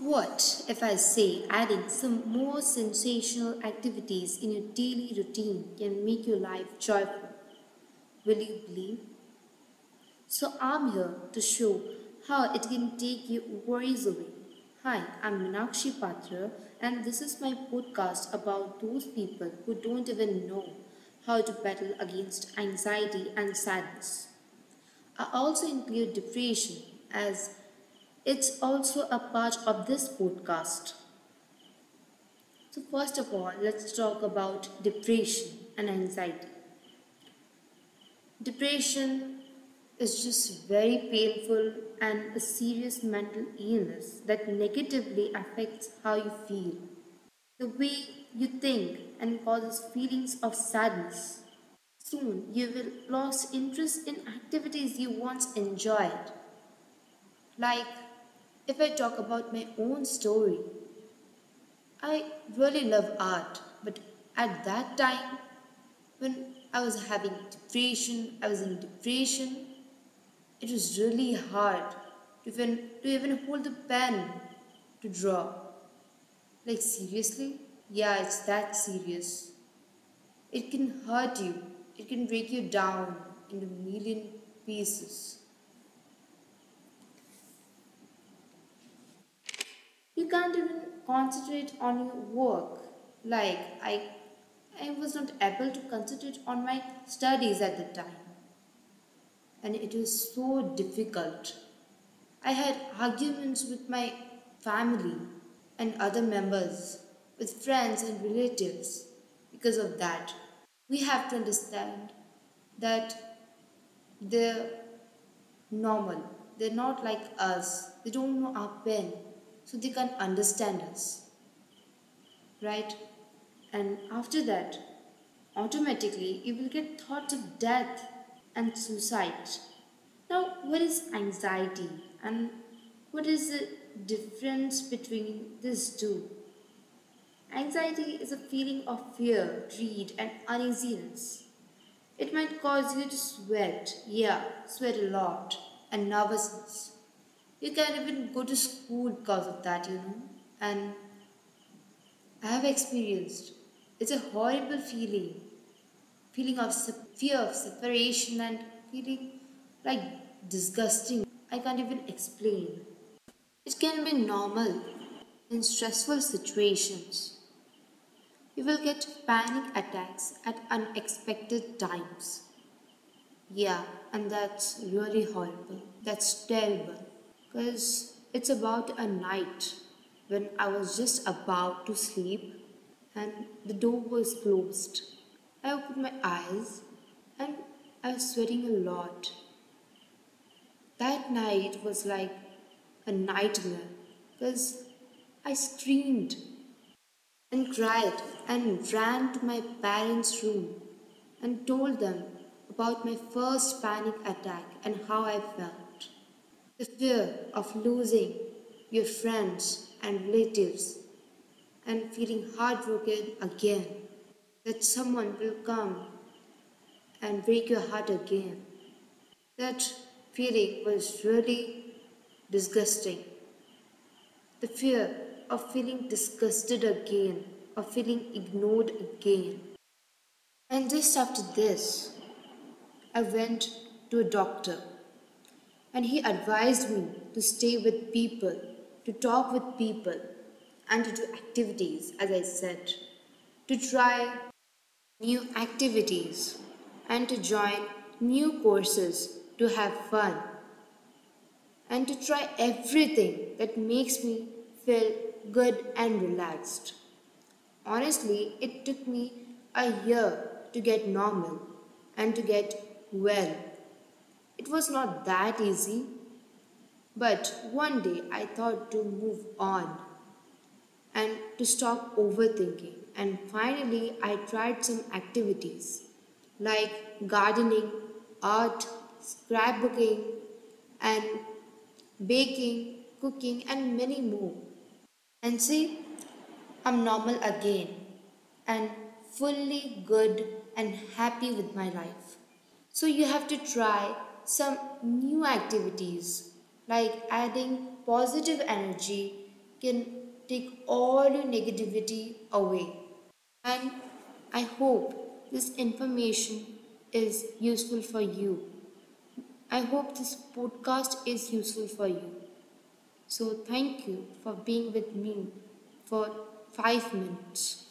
What if I say adding some more sensational activities in your daily routine can make your life joyful? Will you believe? So I'm here to show how it can take your worries away. Hi, I'm Minakshi Patra, and this is my podcast about those people who don't even know how to battle against anxiety and sadness. I also include depression as it's also a part of this podcast. So, first of all, let's talk about depression and anxiety. Depression is just very painful and a serious mental illness that negatively affects how you feel, the way you think, and causes feelings of sadness. Soon you will lose interest in activities you once enjoyed. Like if I talk about my own story, I really love art, but at that time when I was having depression, I was in depression, it was really hard to even, to even hold the pen to draw. Like, seriously? Yeah, it's that serious. It can hurt you, it can break you down into a million pieces. You can't even concentrate on your work. Like, I, I was not able to concentrate on my studies at the time and it was so difficult. I had arguments with my family and other members, with friends and relatives because of that. We have to understand that they're normal. They're not like us. They don't know our pain, so they can't understand us. Right? And after that, automatically you will get thoughts of death and suicide. Now, what is anxiety and what is the difference between these two? Anxiety is a feeling of fear, dread, and uneasiness. It might cause you to sweat, yeah, sweat a lot, and nervousness. You can't even go to school because of that, you know. And I have experienced. It's a horrible feeling feeling of fear of separation and feeling like disgusting. I can't even explain. It can be normal in stressful situations. You will get panic attacks at unexpected times. Yeah, and that's really horrible. That's terrible. Because it's about a night when I was just about to sleep and the door was closed I opened my eyes and I was sweating a lot. That night was like a nightmare because I screamed and cried and ran to my parents' room and told them about my first panic attack and how I felt. The fear of losing your friends and relatives and feeling heartbroken again that someone will come and break your heart again. That feeling was really disgusting. The fear of feeling disgusted again, of feeling ignored again. And just after this, I went to a doctor and he advised me to stay with people, to talk with people, and to do activities, as I said, to try new activities, and to join new courses to have fun, and to try everything that makes me feel good and relaxed. Honestly, it took me a year to get normal and to get well. It was not that easy, but one day I thought to move on and to stop overthinking. And finally, I tried some activities like gardening, art, scrapbooking, and baking, cooking, and many more. And see, I'm normal again and fully good and happy with my life. So, you have to try some new activities like adding positive energy can take all your negativity away. And I hope this information is useful for you. I hope this podcast is useful for you. So, thank you for being with me for five minutes.